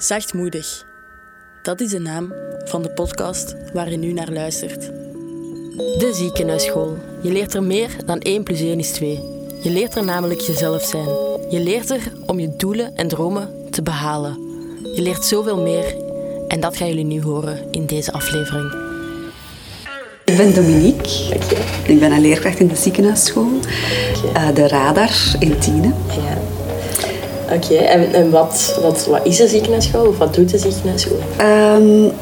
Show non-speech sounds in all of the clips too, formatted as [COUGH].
Zachtmoedig. Dat is de naam van de podcast waar je nu naar luistert. De ziekenhuisschool. Je leert er meer dan 1 plus 1 is 2. Je leert er namelijk jezelf zijn. Je leert er om je doelen en dromen te behalen. Je leert zoveel meer en dat gaan jullie nu horen in deze aflevering. Ik ben Dominique. Ik ben een leerkracht in de ziekenhuisschool. Uh, de Radar in Tiene. Ja. Oké, en, en wat, wat, wat is een ziekenhuisschool of wat doet de ziekenhuisschool? Um,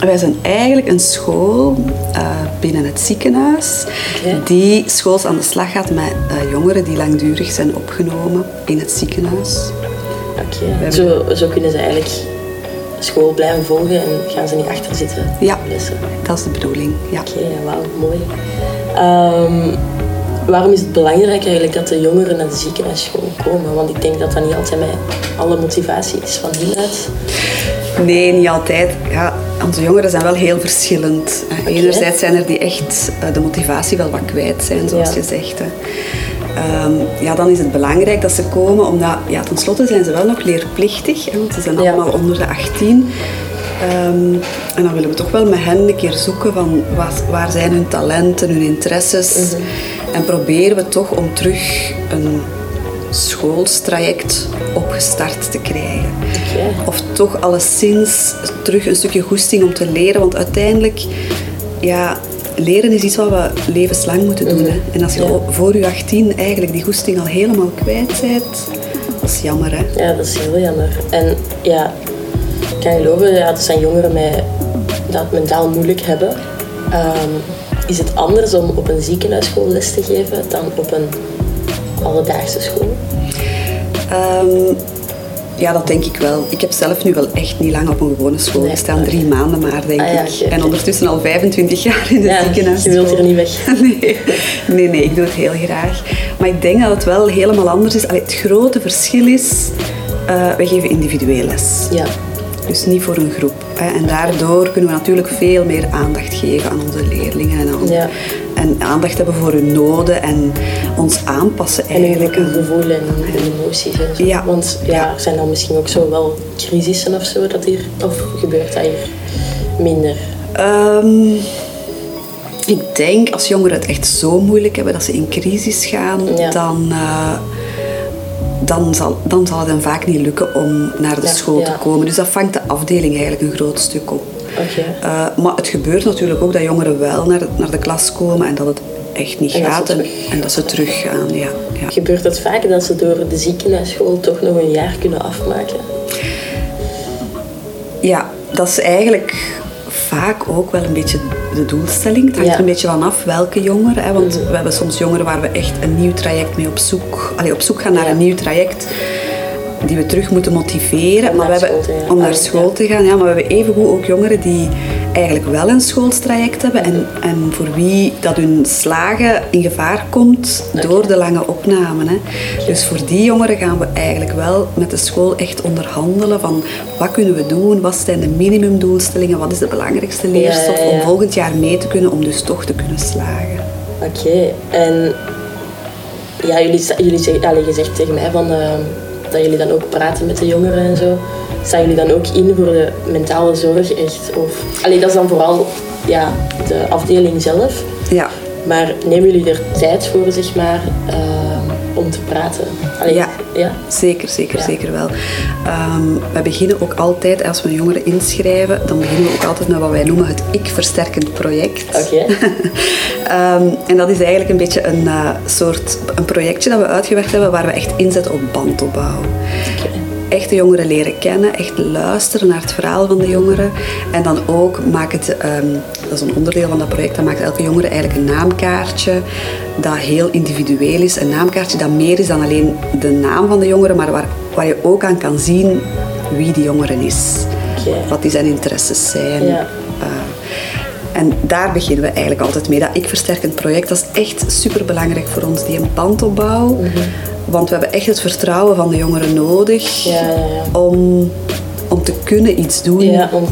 wij zijn eigenlijk een school uh, binnen het ziekenhuis okay. die schools aan de slag gaat met uh, jongeren die langdurig zijn opgenomen in het ziekenhuis. Oké, okay. zo, zo kunnen ze eigenlijk school blijven volgen en gaan ze niet achter zitten? Ja, dat is de bedoeling. Ja. Oké, wauw, mooi. Um, waarom is het belangrijk eigenlijk dat de jongeren naar de ziekenhuisschool komen? Want ik denk dat dat niet altijd met alle motivatie is van hieruit. Nee, niet altijd. Ja, onze jongeren zijn wel heel verschillend. Okay. Enerzijds zijn er die echt de motivatie wel wat kwijt zijn, zoals ja. je zegt. Um, ja, dan is het belangrijk dat ze komen, omdat ja, tenslotte zijn ze wel nog leerplichtig, want ze zijn allemaal ja. onder de 18. Um, en dan willen we toch wel met hen een keer zoeken van wat, waar zijn hun talenten, hun interesses. Mm -hmm. En proberen we toch om terug een schoolstraject opgestart te krijgen. Okay. Of toch alleszins terug een stukje goesting om te leren. Want uiteindelijk, ja, leren is iets wat we levenslang moeten doen. Hè. En als je ja. voor je 18 eigenlijk die goesting al helemaal kwijt bent, dat is jammer. Hè? Ja, dat is heel jammer. En ja, ik kan geloven, ja, er zijn jongeren met, dat het mentaal moeilijk hebben. Um, is het anders om op een ziekenhuisschool les te geven dan op een alledaagse school? Um, ja, dat denk ik wel. Ik heb zelf nu wel echt niet lang op een gewone school nee, gestaan. Drie maanden maar, denk ah, ja, ik. En ondertussen al 25 jaar in de ja, ziekenhuis. Je wilt hier niet weg. [LAUGHS] nee. nee, nee, ik doe het heel graag. Maar ik denk dat het wel helemaal anders is. Allee, het grote verschil is, uh, wij geven individueel les. Ja. Dus niet voor een groep. En daardoor kunnen we natuurlijk veel meer aandacht geven aan onze leerlingen. En, aan, ja. en aandacht hebben voor hun noden en ons aanpassen eigenlijk. En hun gevoel en, en emoties en zo. Ja. Want ja, zijn dan misschien ook zo wel crisissen of zo dat hier... Of gebeurt dat hier minder? Um, ik denk als jongeren het echt zo moeilijk hebben dat ze in crisis gaan, dan... Uh, dan zal, dan zal het hem vaak niet lukken om naar de ja, school te komen. Dus dat vangt de afdeling eigenlijk een groot stuk op. Okay. Uh, maar het gebeurt natuurlijk ook dat jongeren wel naar de, naar de klas komen en dat het echt niet en gaat dat en, en, dat ze teruggaan. Ja, ja. Gebeurt het vaak dat ze door de ziekenhuisschool toch nog een jaar kunnen afmaken? Ja, dat is eigenlijk vaak ook wel een beetje de doelstelling. Het hangt er een beetje van af welke jongeren. Hè, want -hmm. we hebben soms jongeren waar we echt een nieuw traject mee op zoek, allee, op zoek gaan naar een nieuw traject die we terug moeten motiveren om maar naar, we hebben, school, te om naar school ja. te gaan. Ja, maar we hebben evengoed ook jongeren die eigenlijk wel een schoolstraject hebben en, en voor wie dat hun slagen in gevaar komt okay. door de lange opname. Hè. Dus voor die jongeren gaan we eigenlijk wel met de school echt onderhandelen van wat kunnen we doen, wat zijn de minimumdoelstellingen, wat is de belangrijkste leerstof ja, om volgend jaar mee te kunnen, om dus toch te kunnen slagen. Oké, okay. en ja, jullie, jullie zeggen, allez, je zegt tegen mij van... Uh, dat jullie dan ook praten met de jongeren en zo. Staan jullie dan ook in voor de mentale zorg echt? Of, allee, dat is dan vooral ja, de afdeling zelf. Ja. Maar nemen jullie er tijd voor, zeg maar, uh, om te praten? Allee, ja, ja, zeker, zeker, ja. zeker wel. Um, we beginnen ook altijd, als we jongeren inschrijven, dan beginnen we ook altijd met wat wij noemen het ik-versterkend project. Oké. Okay. [LAUGHS] um, en dat is eigenlijk een beetje een uh, soort een projectje dat we uitgewerkt hebben waar we echt inzetten op bandopbouw. Okay echt de jongeren leren kennen, echt luisteren naar het verhaal van de jongeren. En dan ook maakt het, um, dat is een onderdeel van dat project, dan maakt elke jongere eigenlijk een naamkaartje dat heel individueel is. Een naamkaartje dat meer is dan alleen de naam van de jongere, maar waar, waar je ook aan kan zien wie die jongere is. Okay. Wat die zijn interesses zijn. Ja. Uh, en daar beginnen we eigenlijk altijd mee. Dat ik-versterkend project, dat is echt superbelangrijk voor ons, die een bandopbouw. Mm -hmm. Want we hebben echt het vertrouwen van de jongeren nodig ja, ja, om, om te kunnen iets doen,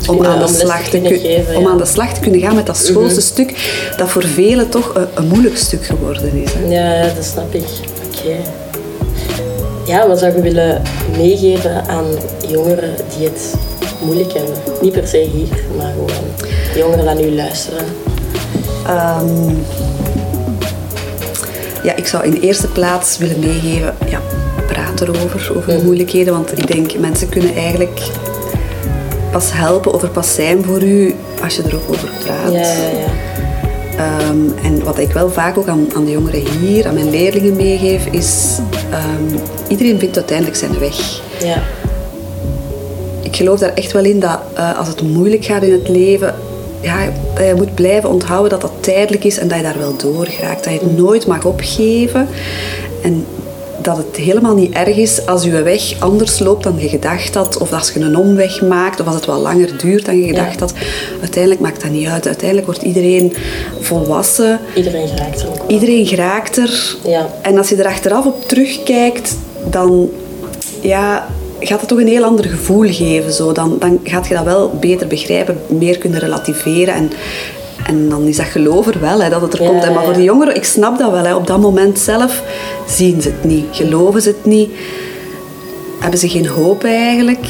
om, aan de om slag te, geven, om aan de slag te kunnen gaan met dat schoolse mm -hmm. stuk, dat voor velen toch een, een, moeilijk stuk geworden is. Hè. Ja, dat snap ik. Oké. Okay. Ja, wat zou je willen meegeven aan jongeren die het moeilijk hebben? Niet per se hier, maar gewoon jongeren die nu luisteren. Ehm, ja, ik zou in de eerste plaats willen meegeven, ja, praat erover, over de Mhm. moeilijkheden. Want ik denk, mensen kunnen eigenlijk pas helpen of er pas zijn voor u als je er ook over praat. Ja, ja, ja. Ehm, en wat ik wel vaak ook aan, aan de jongeren hier, aan mijn leerlingen meegeef, is ehm, iedereen vindt uiteindelijk zijn weg. ja. Ik geloof daar echt wel in dat eh, als het moeilijk gaat in het leven, ja, dat je moet blijven onthouden dat dat tijdelijk is en dat je daar wel door geraakt. Dat je het nooit mag opgeven. En dat het helemaal niet erg is als je weg anders loopt dan je gedacht had. Of als je een omweg maakt, of als het wat langer duurt dan je gedacht had. Uiteindelijk maakt dat niet uit. Uiteindelijk wordt iedereen volwassen. Iedereen geraakt er ook. Iedereen geraakt er. Ja. En als je er achteraf op terugkijkt, dan ja, gaat het toch een heel ander gevoel geven. Zo. Dan, dan gaat je dat wel beter begrijpen, meer kunnen relativeren. En, en dan is dat geloof er wel, hè, dat het er Ja, komt. hè. Maar voor de jongeren, ik snap dat wel. Hè. Op dat moment zelf zien ze het niet, geloven ze het niet. Hebben ze geen hoop eigenlijk.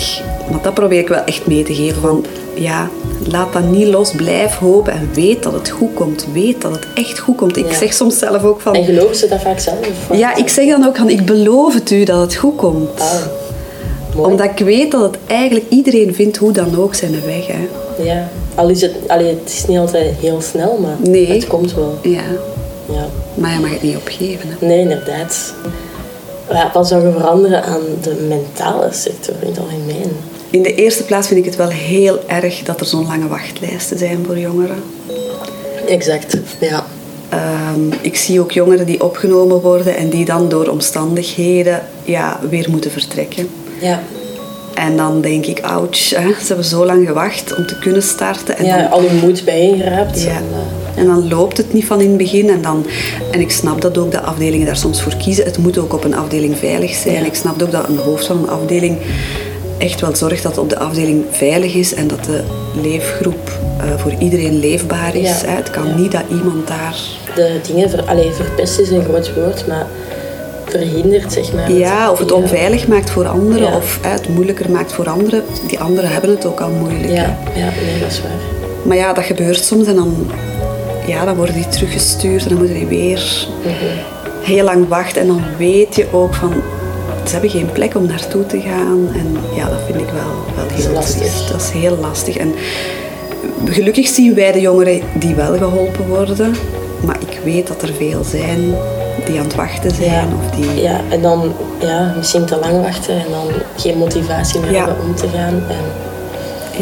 Maar dat probeer ik wel echt mee te geven. Van, ja, laat dat niet los, blijf hopen en weet dat het goed komt. Weet dat het echt goed komt. Ik Ja. zeg soms zelf ook van... En geloven ze dat vaak zelf? Ja, ik zeg dan ook van, ik beloof het u dat het goed komt. Ah, mooi. Omdat ik weet dat het eigenlijk iedereen vindt hoe dan ook zijn weg. Hè. Ja. Al is het, allee, het is niet altijd heel snel, maar Nee. het komt wel. Ja, Ja. maar je mag het niet opgeven. Hè. Nee, inderdaad. Ja, wat zou je veranderen aan de mentale sector in het algemeen? In de eerste plaats vind ik het wel heel erg dat er zo'n lange wachtlijsten zijn voor jongeren. Exact, ja. Ehm, ik zie ook jongeren die opgenomen worden en die dan door omstandigheden ja, weer moeten vertrekken. Ja, En dan denk ik, ouch, hè, ze hebben zo lang gewacht om te kunnen starten. En ja dan al je moed bijeengeraapt. Ja. En, En dan loopt het niet van in het begin. En, dan, en ik snap dat ook de afdelingen daar soms voor kiezen. Het moet ook op een afdeling veilig zijn. Ja. Ik snap ook dat een hoofd van een afdeling echt wel zorgt dat het op de afdeling veilig is en dat de leefgroep eh, voor iedereen leefbaar is. Ja. hè. Het kan niet dat iemand daar... de dingen, ver, allee, verpest is een groot woord, maar verhindert zeg maar. Ja, of het Ja. onveilig maakt voor anderen Ja. of het moeilijker maakt voor anderen. Die anderen hebben het ook al moeilijk. Ja, ja, nee, dat is waar. Maar ja, dat gebeurt soms en dan, ja, dan worden die teruggestuurd en dan moeten die weer Mhm. heel lang wachten. En dan weet je ook van, ze hebben geen plek om naartoe te gaan. En ja, dat vind ik wel, wel heel lastig. Dat is heel lastig. En gelukkig zien wij de jongeren die wel geholpen worden. Maar ik weet dat er veel zijn die aan het wachten zijn. Ja. Of die, Ja, en dan ja, misschien te lang wachten en dan geen motivatie meer Ja. hebben om te gaan. En,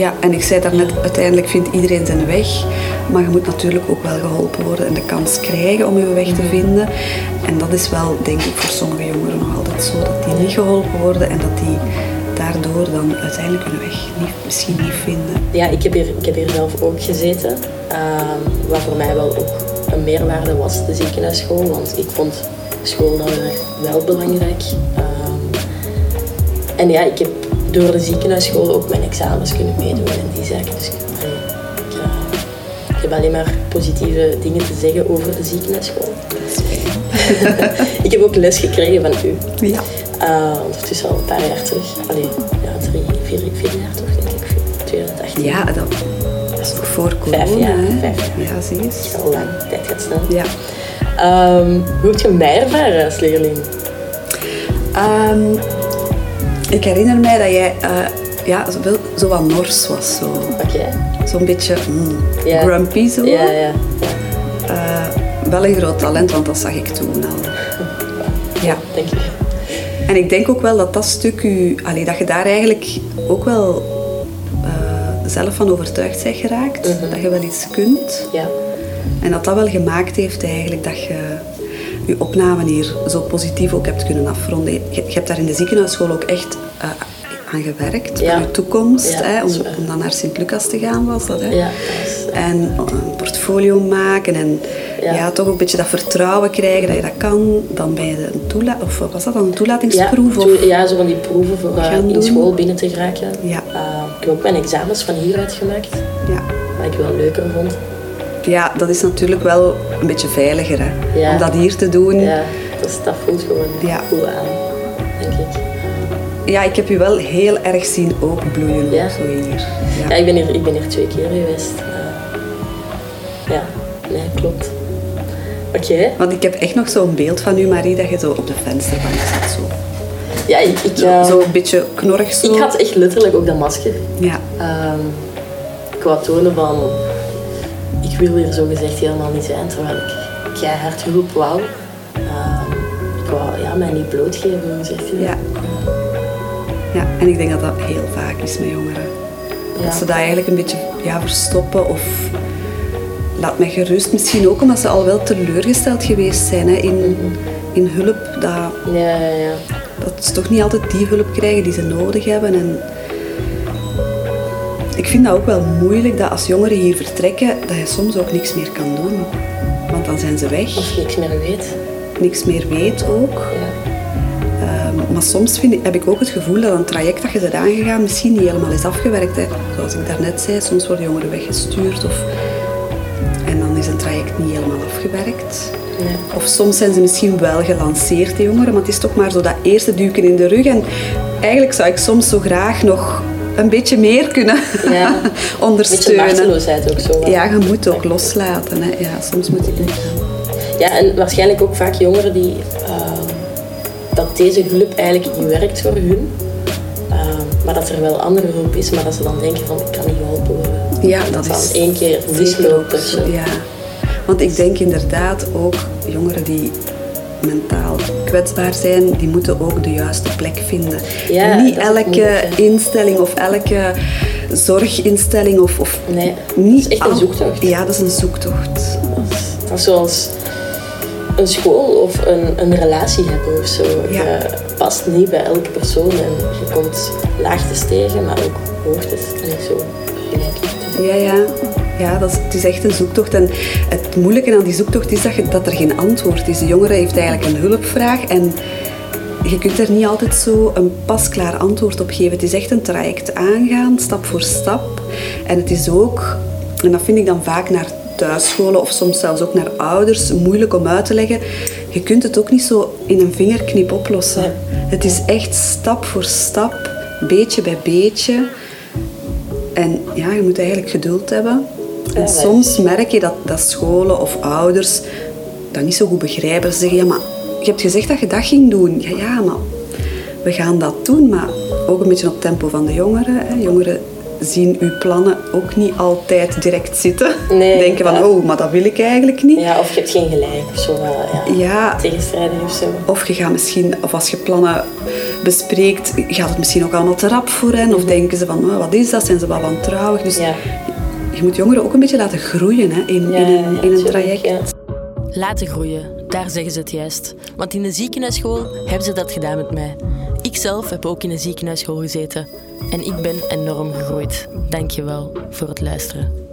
Ja, en ik zei daarnet, uiteindelijk vindt iedereen zijn weg. Maar je moet natuurlijk ook wel geholpen worden en de kans krijgen om je weg te vinden. En dat is wel, denk ik, voor sommige jongeren nog altijd zo. Dat die niet geholpen worden en dat die daardoor dan uiteindelijk hun weg niet, misschien niet vinden. ja, ik heb, hier, ik heb hier zelf ook gezeten, ehm, wat voor mij wel ook een meerwaarde was, de ziekenhuisschool. Want ik vond school dan wel belangrijk. Ehm, en ja, ik heb door de ziekenhuisschool ook mijn examens kunnen meedoen en die zaken. Dus ik, eh, ik heb alleen maar positieve dingen te zeggen over de ziekenhuisschool. [LAUGHS] ik heb ook les gekregen van u. Ja. Uh, ondertussen al een paar jaar terug. Allee, ja, drie, vier, vier jaar toch, denk ik. 2018. Ja, dat, voor corona. Vijf jaar, vijf jaar. Ja, zie eens. Is al lang, tijd gaat snel. Ja. Ehm, hoe heb je mij ervaren als leerling? Ehm, ik herinner mij dat jij eh, ja, zo, wel- zo wat nors was. Zo. Oké. Zo'n beetje mm, Ja. grumpy zo. Ja, ja. Eh, wel een groot talent, want dat zag ik toen al. Ja. Denk ik. En ik denk ook wel dat dat stuk u, allee, dat je daar eigenlijk ook wel eh, zelf van overtuigd bent geraakt. Dat je wel iets kunt. Ja. En dat dat wel gemaakt heeft eigenlijk dat je je opname hier zo positief ook hebt kunnen afronden. Je, je hebt daar in de ziekenhuisschool ook echt eh, aan gewerkt, Ja. aan je toekomst. Ja, hè, om, dan naar Sint-Lucas te gaan was dat. Hè? Ja, dat is- En een portfolio maken en Ja. ja. toch een beetje dat vertrouwen krijgen dat je dat kan. Dan bij de toela of was dat dan, een ja, toelatingsproef? of- zo, ja, zo van die proeven voor eh, in doen. school binnen te geraken. Ja. Eh, heb ook mijn examens van hieruit gemaakt, ja. wat ik wel leuker vond. ja, dat is natuurlijk wel een beetje veiliger hè? Ja. om dat hier te doen. Ja, dat, dat voelt gewoon Ja. goed aan. denk ik. Ja, ik heb u wel heel erg zien openbloeien. Ja? Zo hier. Ja, ik, ben hier, ik ben hier twee keer geweest. Uh, ja, nee, klopt. Oké. Want ik heb echt nog zo'n beeld van u, Marie, dat je zo op de vensterbank zit. Zo. Ja, ik... ik zo, zo een beetje knorrig zo. Ik had echt letterlijk ook dat masker. Ja. Um, ik wou tonen van... Ik wil hier zo gezegd helemaal niet zijn, terwijl ik keihard hulp wou. Um, ik wou ja, mij niet blootgeven, zegt hij. Ja. Ja, en ik denk dat dat heel vaak is met jongeren. Ja. Dat ze dat eigenlijk een beetje ja, verstoppen of laat mij gerust. Misschien ook omdat ze al wel teleurgesteld geweest zijn hè, in, in hulp. Dat, ja, ja, ja. Dat ze toch niet altijd die hulp krijgen die ze nodig hebben. En ik vind dat ook wel moeilijk dat als jongeren hier vertrekken, dat je soms ook niks meer kan doen. Want dan zijn ze weg. Of niks meer weet. Niks meer weet ook. Ja. Um, maar soms vind ik, heb ik ook het gevoel dat een traject dat je bent aangegaan misschien niet helemaal is afgewerkt. Hè. Zoals ik daarnet zei, soms worden jongeren weggestuurd of en dan is een traject niet helemaal afgewerkt. Of soms zijn ze misschien wel gelanceerd, de jongeren, maar het is toch maar zo dat eerste duiken in de rug. En eigenlijk zou ik soms zo graag nog een beetje meer kunnen ja. ondersteunen. [LAUGHS] Een beetje ook zo. Ja, je moet ook loslaten. Hè. Ja, soms moet je gaan. Ja, en waarschijnlijk ook vaak jongeren die... Uh, dat deze hulp eigenlijk niet werkt voor hun. Uh, maar dat er wel andere hulp is, maar dat ze dan denken van ik kan niet geholpen worden. Ja, dat van is één keer mislopen. Ja, want ik denk inderdaad ook jongeren die mentaal kwetsbaar zijn, die moeten ook de juiste plek vinden. Ja, niet elke instelling of elke zorginstelling of, of nee, niet dat is echt een zoektocht. Ja, dat is een zoektocht. Zoals een school of een, een relatie hebben of zo. Ja. Je past niet bij elke persoon en je komt laagtes tegen, maar ook hoogtes. En zo ja, ja. Ja, dat is, het is echt een zoektocht. En het moeilijke aan die zoektocht is dat, je, dat er geen antwoord is. De jongere heeft eigenlijk een hulpvraag en je kunt er niet altijd zo een pasklaar antwoord op geven. Het is echt een traject aangaan, stap voor stap. En het is ook, en dat vind ik dan vaak naar thuisscholen of soms zelfs ook naar ouders, moeilijk om uit te leggen. Je kunt het ook niet zo in een vingerknip oplossen. Ja. Het is echt stap voor stap, beetje bij beetje. En ja, je moet eigenlijk geduld hebben. En soms merk je dat, dat scholen of ouders dat niet zo goed begrijpen. Ze zeggen, ja, maar je hebt gezegd dat je dat ging doen. Ja, ja, maar we gaan dat doen. Maar ook een beetje op tempo van de jongeren. Hè. Jongeren zien uw plannen ook niet altijd direct zitten. Nee, [LAUGHS] Denken van, ja. oh, maar dat wil ik eigenlijk niet. Ja, of je hebt geen gelijk of zo. Ja, Ja, Tegenstrijdig of zo. of je gaat misschien, of als je plannen bespreekt, gaat het misschien ook allemaal te rap voor hen. Of denken ze van, oh, wat is dat? Zijn ze wat wantrouwig? Dus Mhm. Ja. Je moet jongeren ook een beetje laten groeien hè, in, Ja, in een, in een tuurlijk, traject. ja. Laten groeien, daar zeggen ze het juist. Want in de ziekenhuisschool hebben ze dat gedaan met mij. Ik zelf heb ook in een ziekenhuisschool gezeten. En ik ben enorm gegroeid. Dank je wel voor het luisteren.